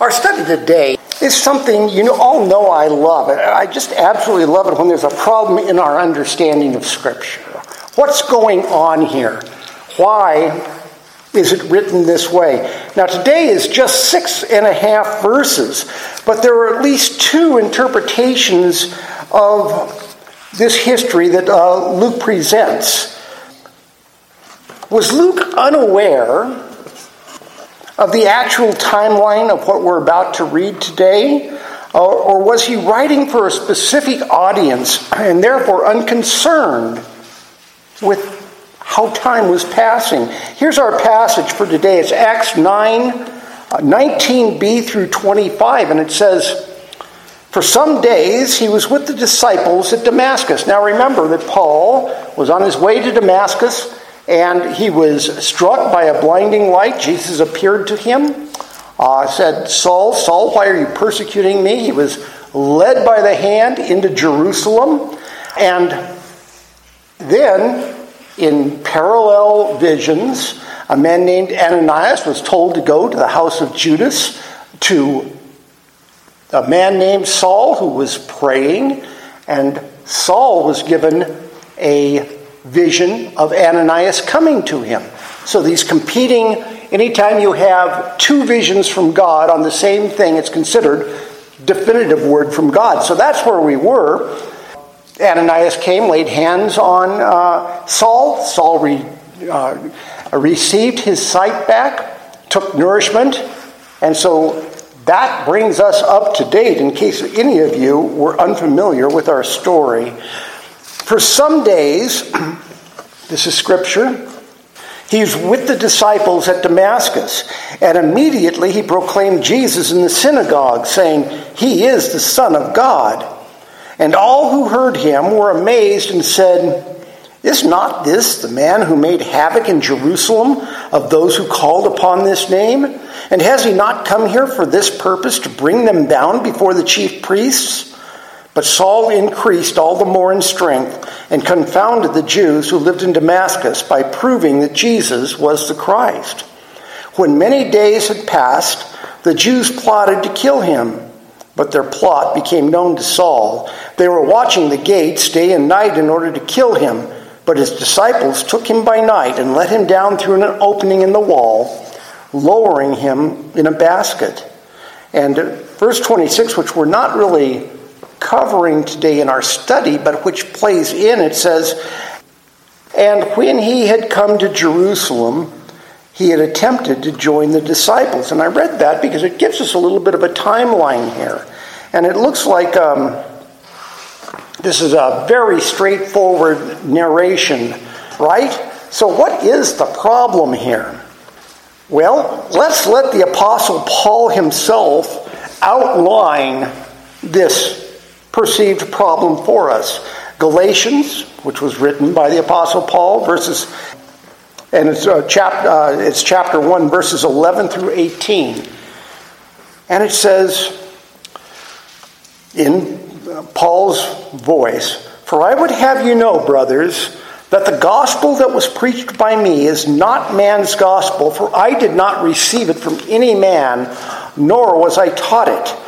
Our study today is something you all know I love. It. I just absolutely love it when there's a problem in our understanding of Scripture. What's going on here? Why is it written this way? Now, today is just six and a half verses, but there are at least two interpretations of this history that uh, Luke presents. Was Luke unaware of the actual timeline of what we're about to read today? Or, or was he writing for a specific audience and therefore unconcerned with how time was passing? Here's our passage for today. It's Acts 9, 19b uh, through 25, and it says, for some days he was with the disciples at Damascus. Now remember that Paul was on his way to Damascus and he was struck by a blinding light. Jesus appeared to him, uh, said, Saul, Saul, why are you persecuting me? He was led by the hand into Jerusalem. And then, in parallel visions, a man named Ananias was told to go to the house of Judas to a man named Saul who was praying, and Saul was given a vision of Ananias coming to him. So these competing, anytime you have two visions from God on the same thing, it's considered definitive word from God. So that's where we were. Ananias came, laid hands on uh, Saul. Saul re, uh, received his sight back, took nourishment, and so that brings us up to date in case any of you were unfamiliar with our story. For some days, this is scripture, he's with the disciples at Damascus, and immediately he proclaimed Jesus in the synagogue, saying, He is the Son of God. And all who heard him were amazed and said, Is not this the man who made havoc in Jerusalem of those who called upon this name? And has he not come here for this purpose to bring them down before the chief priests? But Saul increased all the more in strength and confounded the Jews who lived in Damascus by proving that Jesus was the Christ. When many days had passed, the Jews plotted to kill him, but their plot became known to Saul. They were watching the gates day and night in order to kill him, but his disciples took him by night and let him down through an opening in the wall, lowering him in a basket. And verse 26, which we're not really covering today in our study, but which plays in. It says, And when he had come to Jerusalem, he had attempted to join the disciples. And I read that because it gives us a little bit of a timeline here. And it looks like um, this is a very straightforward narration, right? So, what is the problem here? Well, let's let the Apostle Paul himself outline this perceived problem for us. Galatians, which was written by the Apostle Paul, verses, and it's, uh, chap, uh, it's chapter 1, verses 11 through 18. And it says, in uh, Paul's voice, For I would have you know, brothers, that the gospel that was preached by me is not man's gospel, for I did not receive it from any man, nor was I taught it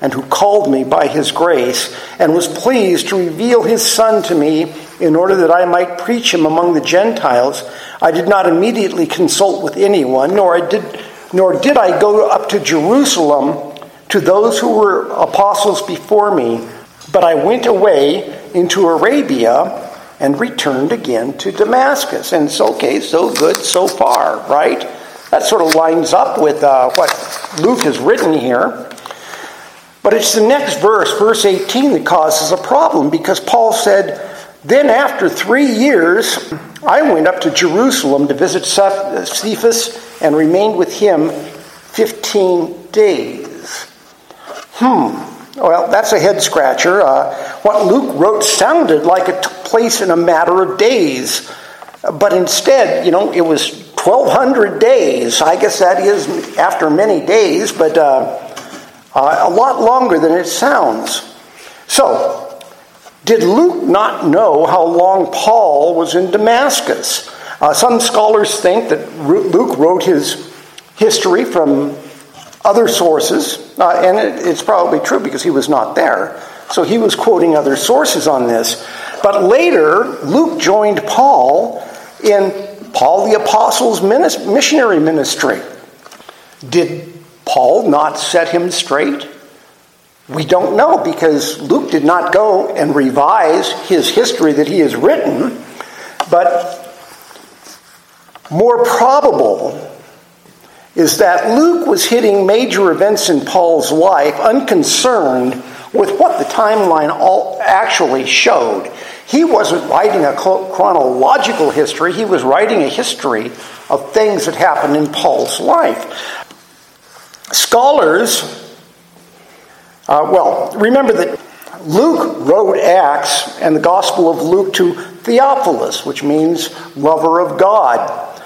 and who called me by his grace, and was pleased to reveal his Son to me in order that I might preach him among the Gentiles, I did not immediately consult with anyone, nor, I did, nor did I go up to Jerusalem to those who were apostles before me, but I went away into Arabia and returned again to Damascus. And it's okay, so good so far, right? That sort of lines up with uh, what Luke has written here. But it's the next verse, verse 18, that causes a problem because Paul said, then, after three years, I went up to Jerusalem to visit Cephas and remained with him 15 days. Hmm. Well, that's a head scratcher. Uh, what Luke wrote sounded like it took place in a matter of days. But instead, you know, it was 1,200 days. I guess that is after many days, but uh, uh, a lot longer than it sounds. So, did Luke not know how long Paul was in Damascus? Uh, some scholars think that Luke wrote his history from other sources, uh, and it, it's probably true because he was not there. So he was quoting other sources on this. But later, Luke joined Paul in Paul the Apostle's missionary ministry. Did Paul not set him straight? We don't know because Luke did not go and revise his history that he has written, but more probable is that Luke was hitting major events in Paul's life unconcerned with what the timeline all actually showed. He wasn't writing a chronological history, he was writing a history of things that happened in Paul's life. Scholars, uh, well, remember that Luke wrote Acts and the Gospel of Luke to Theophilus, which means lover of God.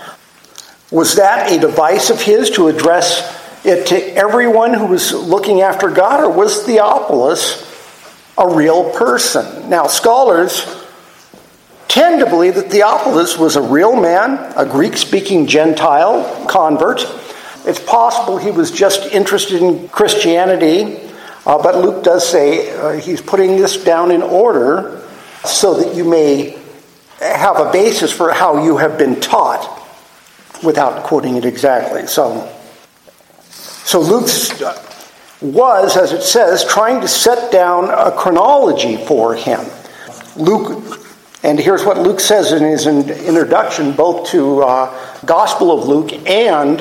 Was that a device of his to address it to everyone who was looking after God, or was Theophilus a real person? Now, scholars tend to believe that Theophilus was a real man, a Greek speaking Gentile convert. It's possible he was just interested in Christianity, uh, but Luke does say uh, he's putting this down in order so that you may have a basis for how you have been taught without quoting it exactly. So, so Luke was, as it says, trying to set down a chronology for him. Luke, and here's what Luke says in his introduction, both to uh, Gospel of Luke and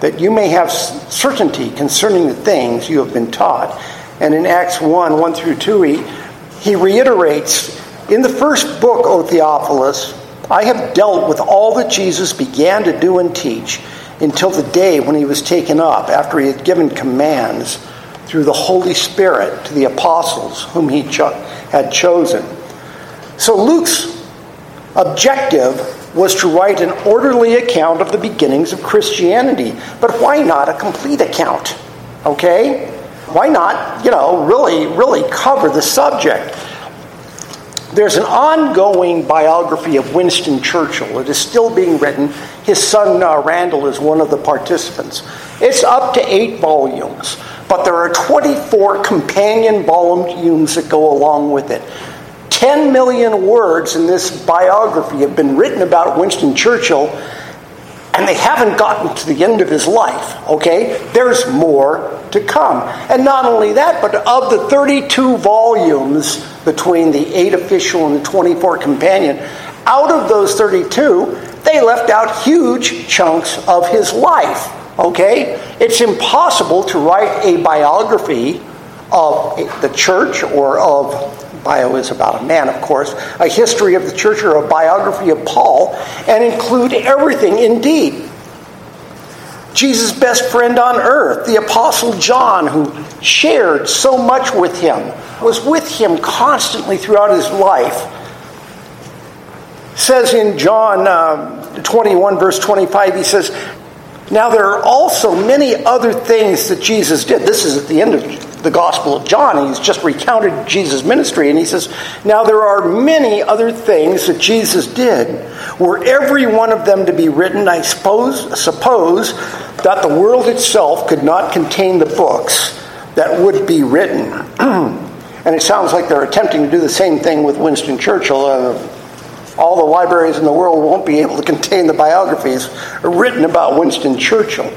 that you may have certainty concerning the things you have been taught. And in Acts 1 1 through 2, he, he reiterates, In the first book, O Theophilus, I have dealt with all that Jesus began to do and teach until the day when he was taken up, after he had given commands through the Holy Spirit to the apostles whom he cho- had chosen. So Luke's objective was to write an orderly account of the beginnings of Christianity. But why not a complete account? Okay? Why not, you know, really, really cover the subject? There's an ongoing biography of Winston Churchill. It is still being written. His son uh, Randall is one of the participants. It's up to eight volumes, but there are 24 companion volumes that go along with it. 10 million words in this biography have been written about Winston Churchill, and they haven't gotten to the end of his life, okay? There's more to come. And not only that, but of the 32 volumes between the 8 official and the 24 companion, out of those 32, they left out huge chunks of his life, okay? It's impossible to write a biography of the church or of bio is about a man, of course, a history of the church or a biography of Paul, and include everything. Indeed, Jesus' best friend on earth, the Apostle John, who shared so much with him, was with him constantly throughout his life, says in John uh, 21, verse 25, he says, Now there are also many other things that Jesus did. This is at the end of the Gospel of John. He's just recounted Jesus' ministry, and he says, Now there are many other things that Jesus did. Were every one of them to be written, I suppose, suppose that the world itself could not contain the books that would be written. and it sounds like they're attempting to do the same thing with Winston Churchill. Uh, all the libraries in the world won't be able to contain the biographies written about Winston Churchill.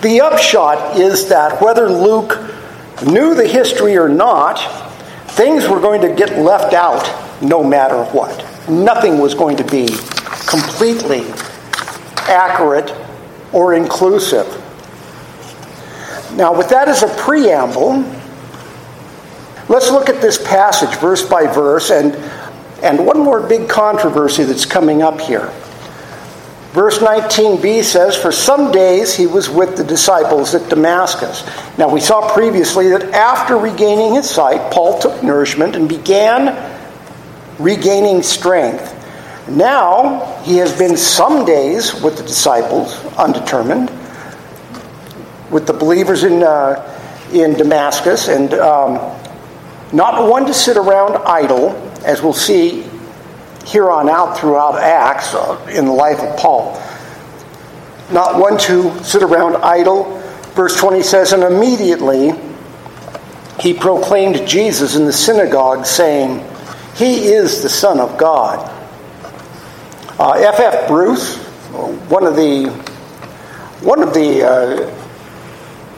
The upshot is that whether Luke knew the history or not, things were going to get left out no matter what. Nothing was going to be completely accurate or inclusive. Now, with that as a preamble, let's look at this passage verse by verse and, and one more big controversy that's coming up here. Verse 19b says, For some days he was with the disciples at Damascus. Now, we saw previously that after regaining his sight, Paul took nourishment and began regaining strength. Now he has been some days with the disciples, undetermined, with the believers in, uh, in Damascus, and um, not one to sit around idle, as we'll see here on out throughout Acts uh, in the life of Paul. Not one to sit around idle. Verse 20 says, And immediately he proclaimed Jesus in the synagogue, saying, He is the Son of God. F. Uh, F. Bruce, one of the one of the uh,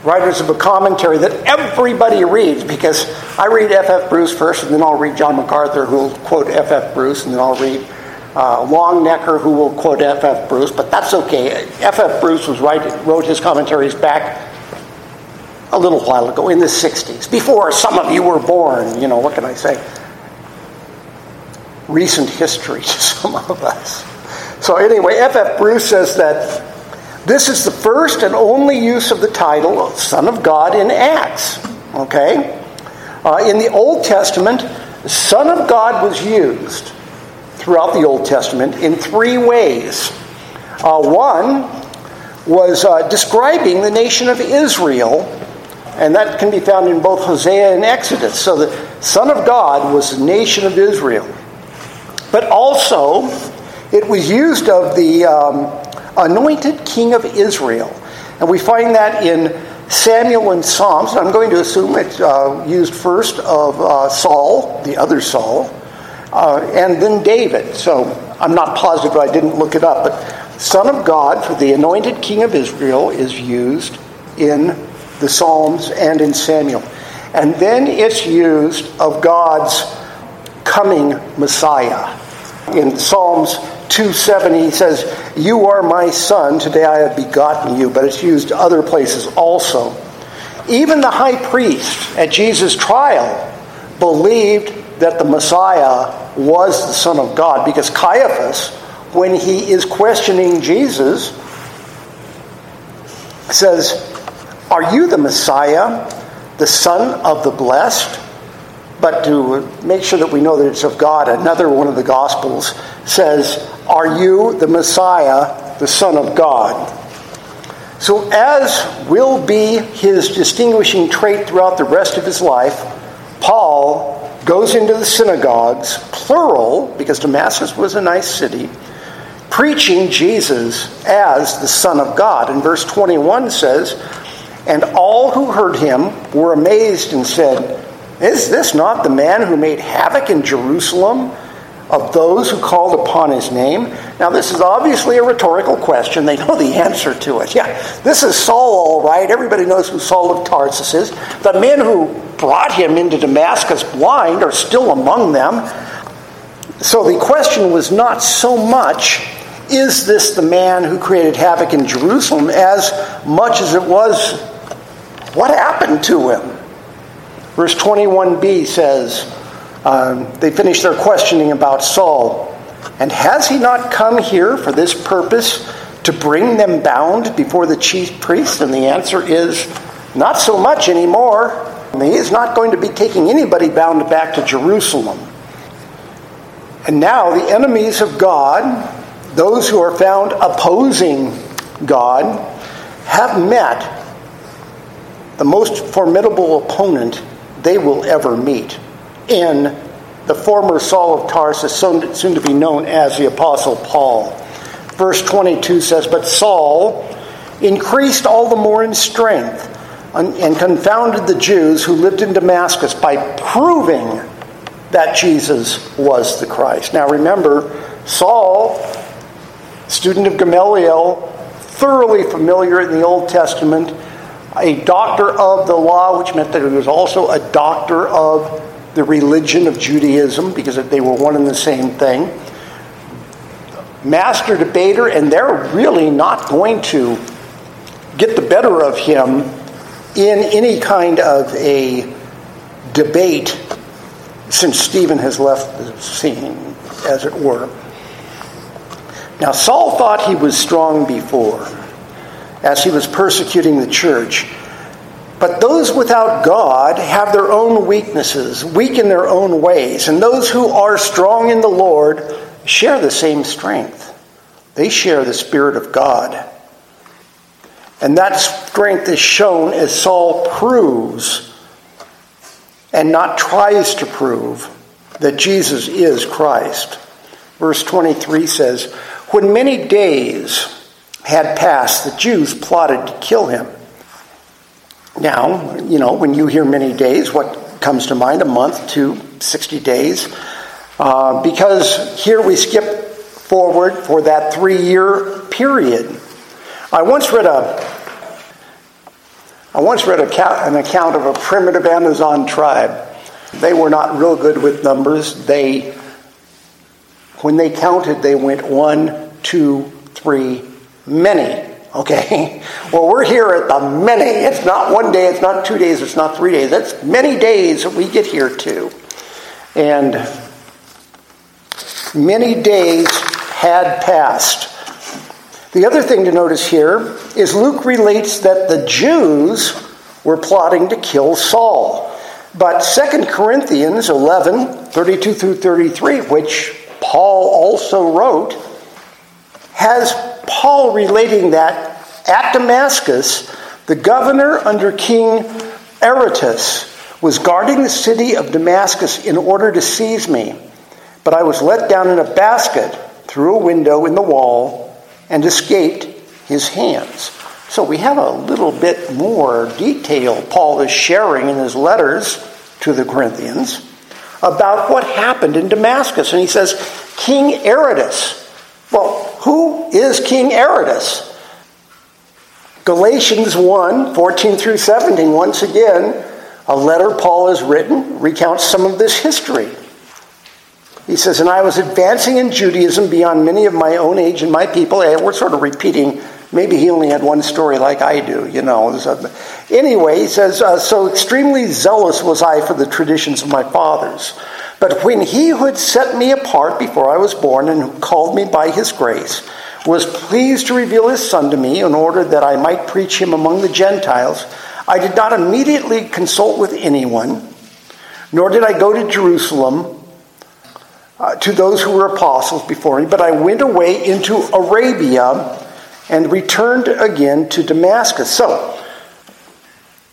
writers of a commentary that everybody reads, because I read F. F. Bruce first, and then I'll read John MacArthur, who will quote F. F. Bruce, and then I'll read uh, Longenecker, who will quote F. F. Bruce. But that's okay. F. F. Bruce was right, wrote his commentaries back a little while ago in the '60s, before some of you were born. You know what can I say? Recent history to some of us. So, anyway, F.F. Bruce says that this is the first and only use of the title of Son of God in Acts. Okay? Uh, in the Old Testament, Son of God was used throughout the Old Testament in three ways. Uh, one was uh, describing the nation of Israel, and that can be found in both Hosea and Exodus. So the Son of God was the nation of Israel. But also, it was used of the um, anointed king of Israel. And we find that in Samuel and Psalms. I'm going to assume it's uh, used first of uh, Saul, the other Saul, uh, and then David. So I'm not positive, I didn't look it up. But Son of God for the anointed king of Israel is used in the Psalms and in Samuel. And then it's used of God's coming Messiah. In Psalms 2 7, he says, You are my son, today I have begotten you, but it's used other places also. Even the high priest at Jesus' trial believed that the Messiah was the Son of God because Caiaphas, when he is questioning Jesus, says, Are you the Messiah, the Son of the Blessed? But to make sure that we know that it's of God, another one of the Gospels says, Are you the Messiah, the Son of God? So, as will be his distinguishing trait throughout the rest of his life, Paul goes into the synagogues, plural, because Damascus was a nice city, preaching Jesus as the Son of God. And verse 21 says, And all who heard him were amazed and said, is this not the man who made havoc in Jerusalem of those who called upon his name? Now, this is obviously a rhetorical question. They know the answer to it. Yeah, this is Saul, all right. Everybody knows who Saul of Tarsus is. The men who brought him into Damascus blind are still among them. So the question was not so much, is this the man who created havoc in Jerusalem, as much as it was, what happened to him? Verse 21b says, um, they finish their questioning about Saul. And has he not come here for this purpose to bring them bound before the chief priest? And the answer is not so much anymore. He is not going to be taking anybody bound back to Jerusalem. And now the enemies of God, those who are found opposing God, have met the most formidable opponent they will ever meet in the former Saul of Tarsus, soon to be known as the Apostle Paul. Verse 22 says, But Saul increased all the more in strength and confounded the Jews who lived in Damascus by proving that Jesus was the Christ. Now remember, Saul, student of Gamaliel, thoroughly familiar in the Old Testament, a doctor of the law, which meant that he was also a doctor of the religion of Judaism because they were one and the same thing. Master debater, and they're really not going to get the better of him in any kind of a debate since Stephen has left the scene, as it were. Now, Saul thought he was strong before, as he was persecuting the church. But those without God have their own weaknesses, weak in their own ways. And those who are strong in the Lord share the same strength. They share the Spirit of God. And that strength is shown as Saul proves and not tries to prove that Jesus is Christ. Verse 23 says, When many days had passed, the Jews plotted to kill him. Now, you know, when you hear many days, what comes to mind? A month, two, 60 days. Uh, because here we skip forward for that three year period. I once read a I once read a, an account of a primitive Amazon tribe. They were not real good with numbers. They, when they counted, they went one, two, three, many. Okay? Well, we're here at the many. It's not one day, it's not two days, it's not three days. That's many days that we get here to. And many days had passed. The other thing to notice here is Luke relates that the Jews were plotting to kill Saul. But 2 Corinthians 11, 32 through 33, which Paul also wrote, has Paul relating that at Damascus, the governor under King Aretas was guarding the city of Damascus in order to seize me. But I was let down in a basket through a window in the wall and escaped his hands. So we have a little bit more detail Paul is sharing in his letters to the Corinthians about what happened in Damascus. And he says, King Aretas. Well, who is King Aretas? Galatians 1 14 through 17, once again, a letter Paul has written recounts some of this history. He says, And I was advancing in Judaism beyond many of my own age and my people. And we're sort of repeating, maybe he only had one story like I do, you know. Anyway, he says, uh, So extremely zealous was I for the traditions of my fathers. But when he who had set me apart before I was born and called me by his grace was pleased to reveal his son to me in order that I might preach him among the Gentiles, I did not immediately consult with anyone, nor did I go to Jerusalem uh, to those who were apostles before me, but I went away into Arabia and returned again to Damascus. So,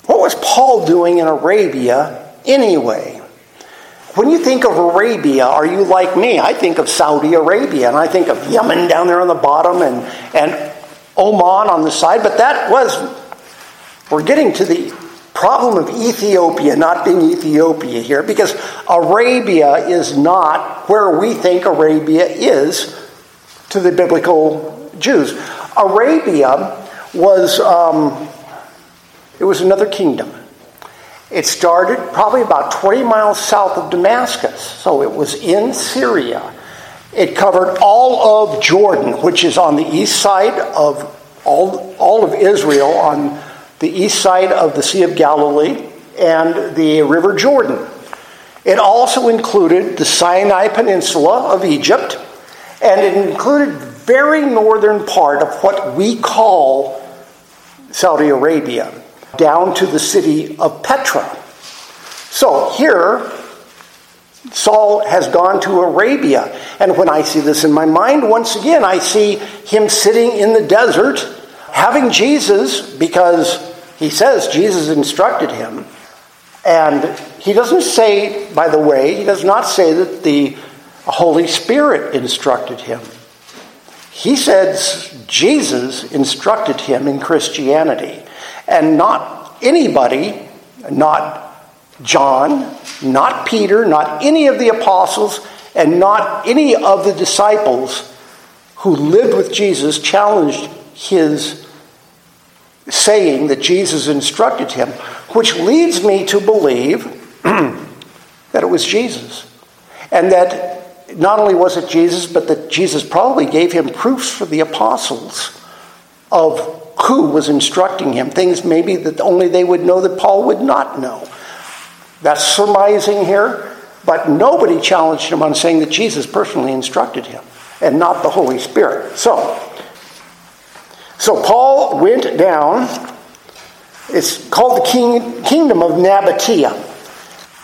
what was Paul doing in Arabia anyway? When you think of Arabia, are you like me? I think of Saudi Arabia, and I think of Yemen down there on the bottom and, and Oman on the side, but that was, we're getting to the problem of Ethiopia not being Ethiopia here because Arabia is not where we think Arabia is to the biblical Jews. Arabia was um, it was another kingdom. It started probably about 20 miles south of Damascus, so it was in Syria. It covered all of Jordan, which is on the east side of all, all of Israel on the east side of the Sea of Galilee and the River Jordan. It also included the Sinai Peninsula of Egypt, and it included very northern part of what we call Saudi Arabia, down to the city of Petra. So here, Saul has gone to Arabia. And when I see this in my mind, once again, I see him sitting in the desert having Jesus because he says Jesus instructed him. And he doesn't say, by the way, he does not say that the Holy Spirit instructed him. He says Jesus instructed him in Christianity. And not anybody, not John, not Peter, not any of the apostles, and not any of the disciples who lived with Jesus challenged his saying that Jesus instructed him, which leads me to believe that it was Jesus. And that not only was it Jesus, but that Jesus probably gave him proofs for the apostles of who was instructing him, things maybe that only they would know that Paul would not know. That's surmising here, but nobody challenged him on saying that Jesus personally instructed him and not the Holy Spirit. So, so Paul went down. It's called the king, kingdom of Nabatea.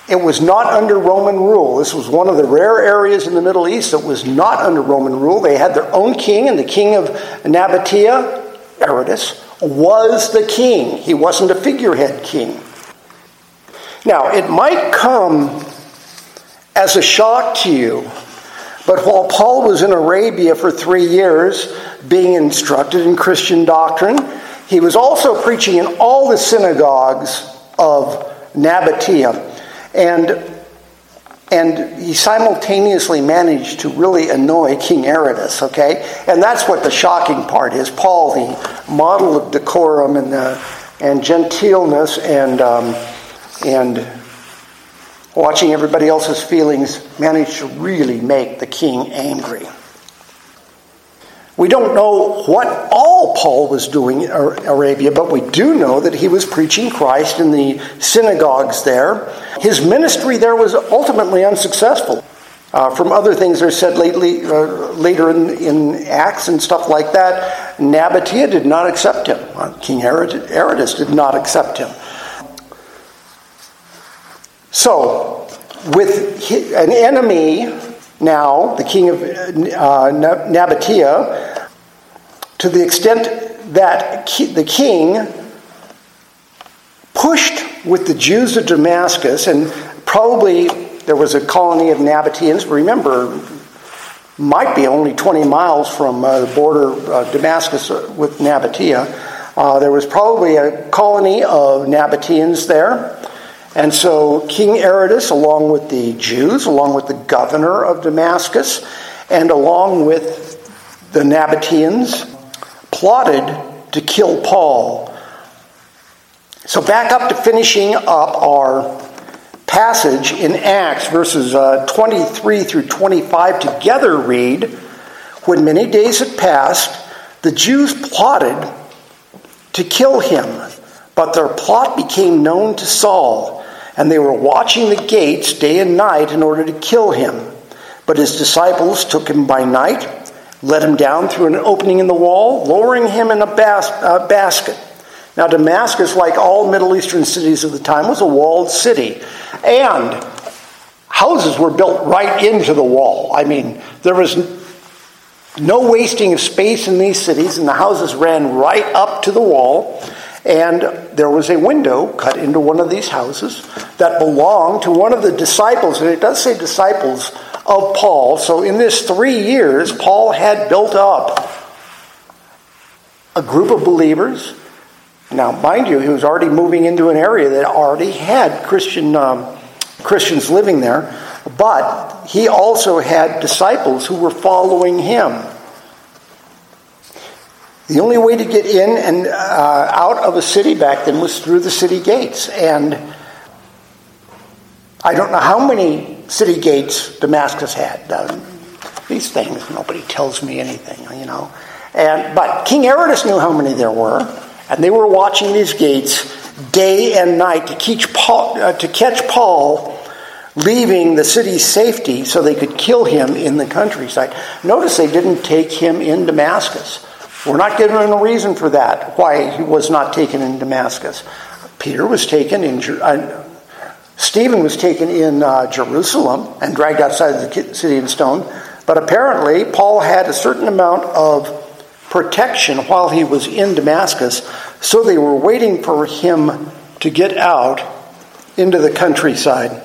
It was not under Roman rule. This was one of the rare areas in the Middle East that was not under Roman rule. They had their own king, and the king of Nabatea, Aretas, was the king. He wasn't a figurehead king. Now, it might come as a shock to you, but while Paul was in Arabia for three years, being instructed in Christian doctrine, he was also preaching in all the synagogues of Nabatea. And and he simultaneously managed to really annoy King Aretas, okay? And that's what the shocking part is. Paul, the model of decorum and, uh, and gentileness and, um, and watching everybody else's feelings, managed to really make the king angry. We don't know what all Paul was doing in Arabia, but we do know that he was preaching Christ in the synagogues there. His ministry there was ultimately unsuccessful. Uh, from other things that are said lately, uh, later in, in, Acts and stuff like that, Nabatea did not accept him. Uh, King Aretas did not accept him. So, with an enemy now, the king of uh, Nabatea, to the extent that the king pushed with the Jews of Damascus, and probably there was a colony of Nabateans. Remember, might be only 20 miles from uh, the border uh, Damascus with Nabatea. Uh, there was probably a colony of Nabateans there. And so King Aretas, along with the Jews, along with the governor of Damascus, and along with the Nabateans, plotted to kill Paul. So back up to finishing up our passage in Acts, verses uh, 23 through 25 together read When many days had passed, the Jews plotted to kill him, but their plot became known to Saul and they were watching the gates day and night in order to kill him. But his disciples took him by night, let him down through an opening in the wall, lowering him in a bas- uh, basket. Now, Damascus, like all Middle Eastern cities of the time, was a walled city. And houses were built right into the wall. I mean, there was no wasting of space in these cities, and the houses ran right up to the wall. And there was a window cut into one of these houses that belonged to one of the disciples, and it does say disciples of Paul. So in this three years, Paul had built up a group of believers. Now, mind you, he was already moving into an area that already had Christian um, Christians living there, but he also had disciples who were following him. The only way to get in and uh, out of a city back then was through the city gates. And I don't know how many city gates Damascus had. Uh, these things, nobody tells me anything, you know. And, but King Aretas knew how many there were, and they were watching these gates day and night to, catch Paul, uh, to catch Paul leaving the city's safety so they could kill him in the countryside. Notice they didn't take him in Damascus. We're not given a reason for that, why he was not taken in Damascus. Peter was taken in, uh, Stephen was taken in uh, Jerusalem and dragged outside of the city and stoned. But apparently, Paul had a certain amount of protection while he was in Damascus, so they were waiting for him to get out into the countryside.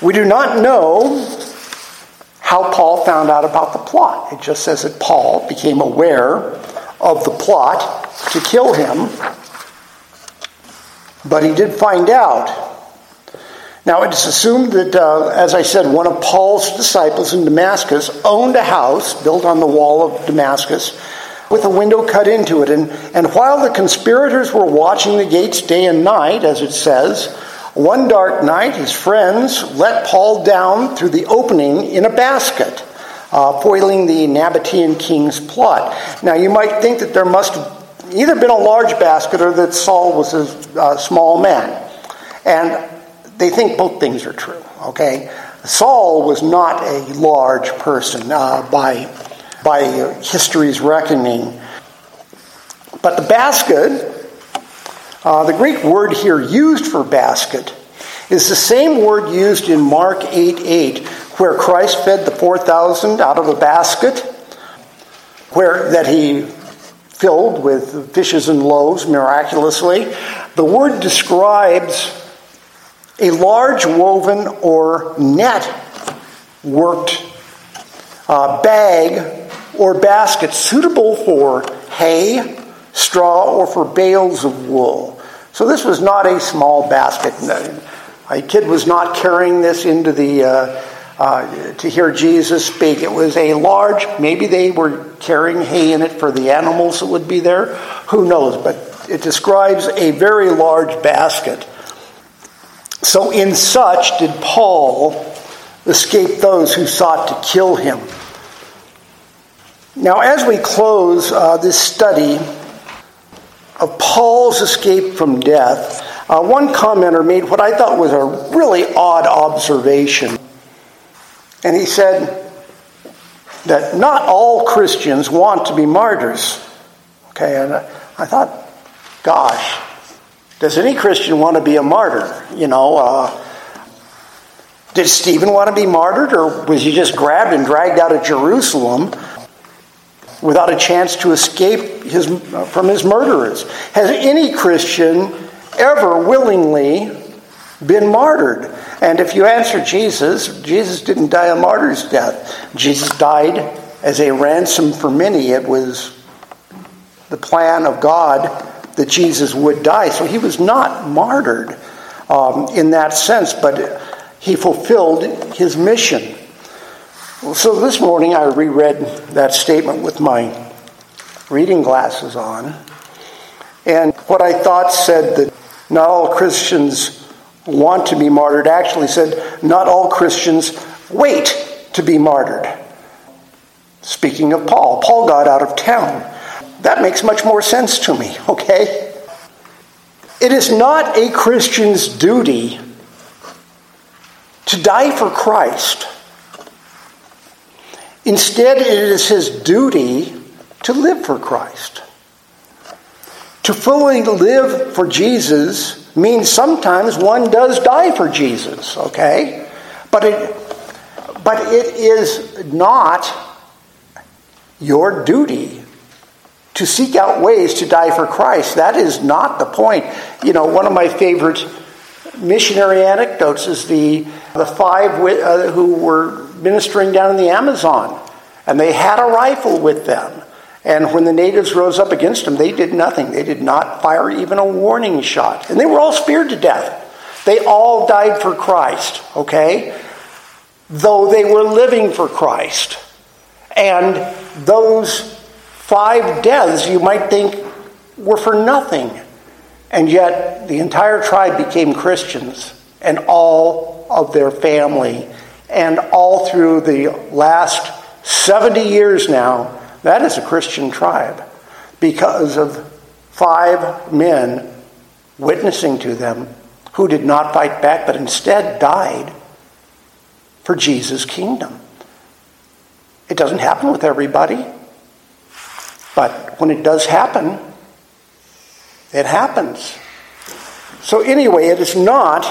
We do not know how Paul found out about the plot. It just says that Paul became aware of the plot to kill him, but he did find out. Now, it is assumed that, uh, as I said, one of Paul's disciples in Damascus owned a house built on the wall of Damascus with a window cut into it. And, and while the conspirators were watching the gates day and night, as it says, One dark night, his friends let Paul down through the opening in a basket, uh, foiling the Nabatean king's plot. Now, you might think that there must have either been a large basket or that Saul was a uh, small man. And they think both things are true, okay? Saul was not a large person uh, by, by history's reckoning. But the basket, uh, the Greek word here used for basket, is the same word used in Mark 8 8, where Christ fed the 4,000 out of a basket, where that he filled with fishes and loaves miraculously. The word describes a large woven or net worked uh, bag or basket suitable for hay, straw, or for bales of wool. So this was not a small basket. A kid was not carrying this into the uh, uh, to hear Jesus speak. It was a large. Maybe they were carrying hay in it for the animals that would be there. Who knows? But it describes a very large basket. So, in such did Paul escape those who sought to kill him. Now, as we close uh, this study of Paul's escape from death, uh, one commenter made what I thought was a really odd observation. And he said that not all Christians want to be martyrs. Okay, and I thought, gosh, does any Christian want to be a martyr? You know, uh, did Stephen want to be martyred, or was he just grabbed and dragged out of Jerusalem without a chance to escape his, from his murderers? Has any Christian ever willingly been martyred? And if you answer Jesus, Jesus didn't die a martyr's death. Jesus died as a ransom for many. It was the plan of God that Jesus would die. So he was not martyred um, in that sense, but he fulfilled his mission. So this morning I reread that statement with my reading glasses on. And what I thought said that not all Christians want to be martyred actually said not all Christians wait to be martyred. Speaking of Paul, Paul got out of town. That makes much more sense to me, okay? It is not a Christian's duty to die for Christ. Instead, it is his duty to live for Christ. To fully live for Jesus means sometimes one does die for Jesus, okay? But it, but it is not your duty to seek out ways to die for Christ. That is not the point. You know, one of my favorite missionary anecdotes is the, the five uh, who were ministering down in the Amazon, and they had a rifle with them. And when the natives rose up against them, they did nothing. They did not fire even a warning shot. And they were all speared to death. They all died for Christ, okay? Though they were living for Christ. And those five deaths you might think were for nothing. And yet the entire tribe became Christians, and all of their family. And all through the last 70 years now, that is a Christian tribe because of five men witnessing to them who did not fight back but instead died for Jesus' kingdom. It doesn't happen with everybody. But when it does happen, it happens. So anyway, it is not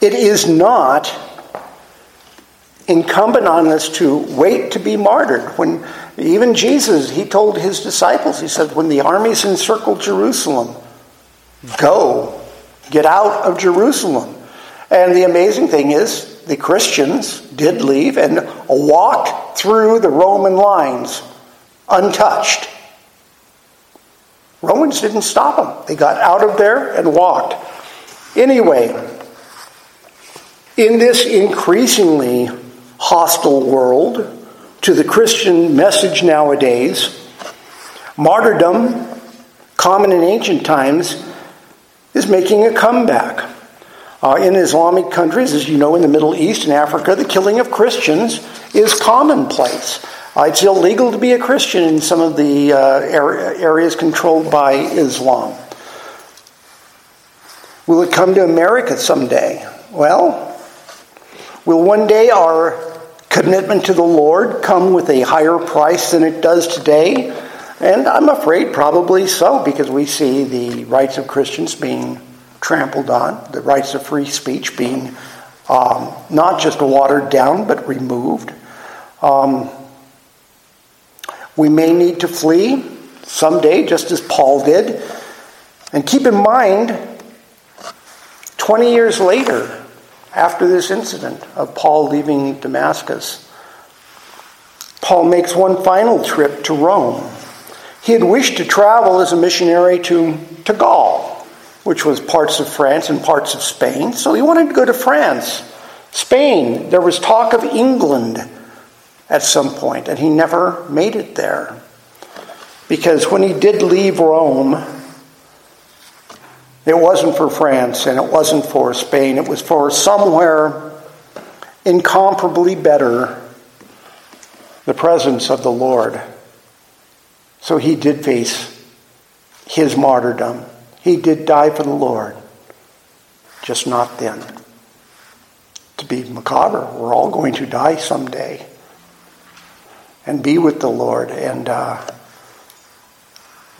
it is not incumbent on us to wait to be martyred. When even Jesus, he told his disciples, he said, when the armies encircle Jerusalem, go, get out of Jerusalem. And the amazing thing is, the Christians did leave and walked through the Roman lines untouched. Romans didn't stop them. They got out of there and walked. Anyway, in this increasingly hostile world to the Christian message nowadays, martyrdom, common in ancient times, is making a comeback. Uh, in Islamic countries, as you know, in the Middle East and Africa, the killing of Christians is commonplace. Uh, it's illegal to be a Christian in some of the uh, areas controlled by Islam. Will it come to America someday? Well, will one day our commitment to the Lord come with a higher price than it does today? And I'm afraid probably so, because we see the rights of Christians being trampled on, the rights of free speech being um, not just watered down, but removed. Um, we may need to flee someday, just as Paul did. And keep in mind, 20 years later, after this incident of Paul leaving Damascus, Paul makes one final trip to Rome. He had wished to travel as a missionary to, to Gaul which was parts of France and parts of Spain. So he wanted to go to France. Spain, there was talk of England at some point, and he never made it there. Because when he did leave Rome, it wasn't for France and it wasn't for Spain, it was for somewhere incomparably better the presence of the Lord. So he did face his martyrdom. He did die for the Lord, just not then. To be macabre, we're all going to die someday and be with the Lord and uh,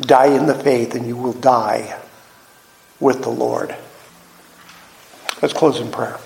die in the faith, and you will die with the Lord. Let's close in prayer.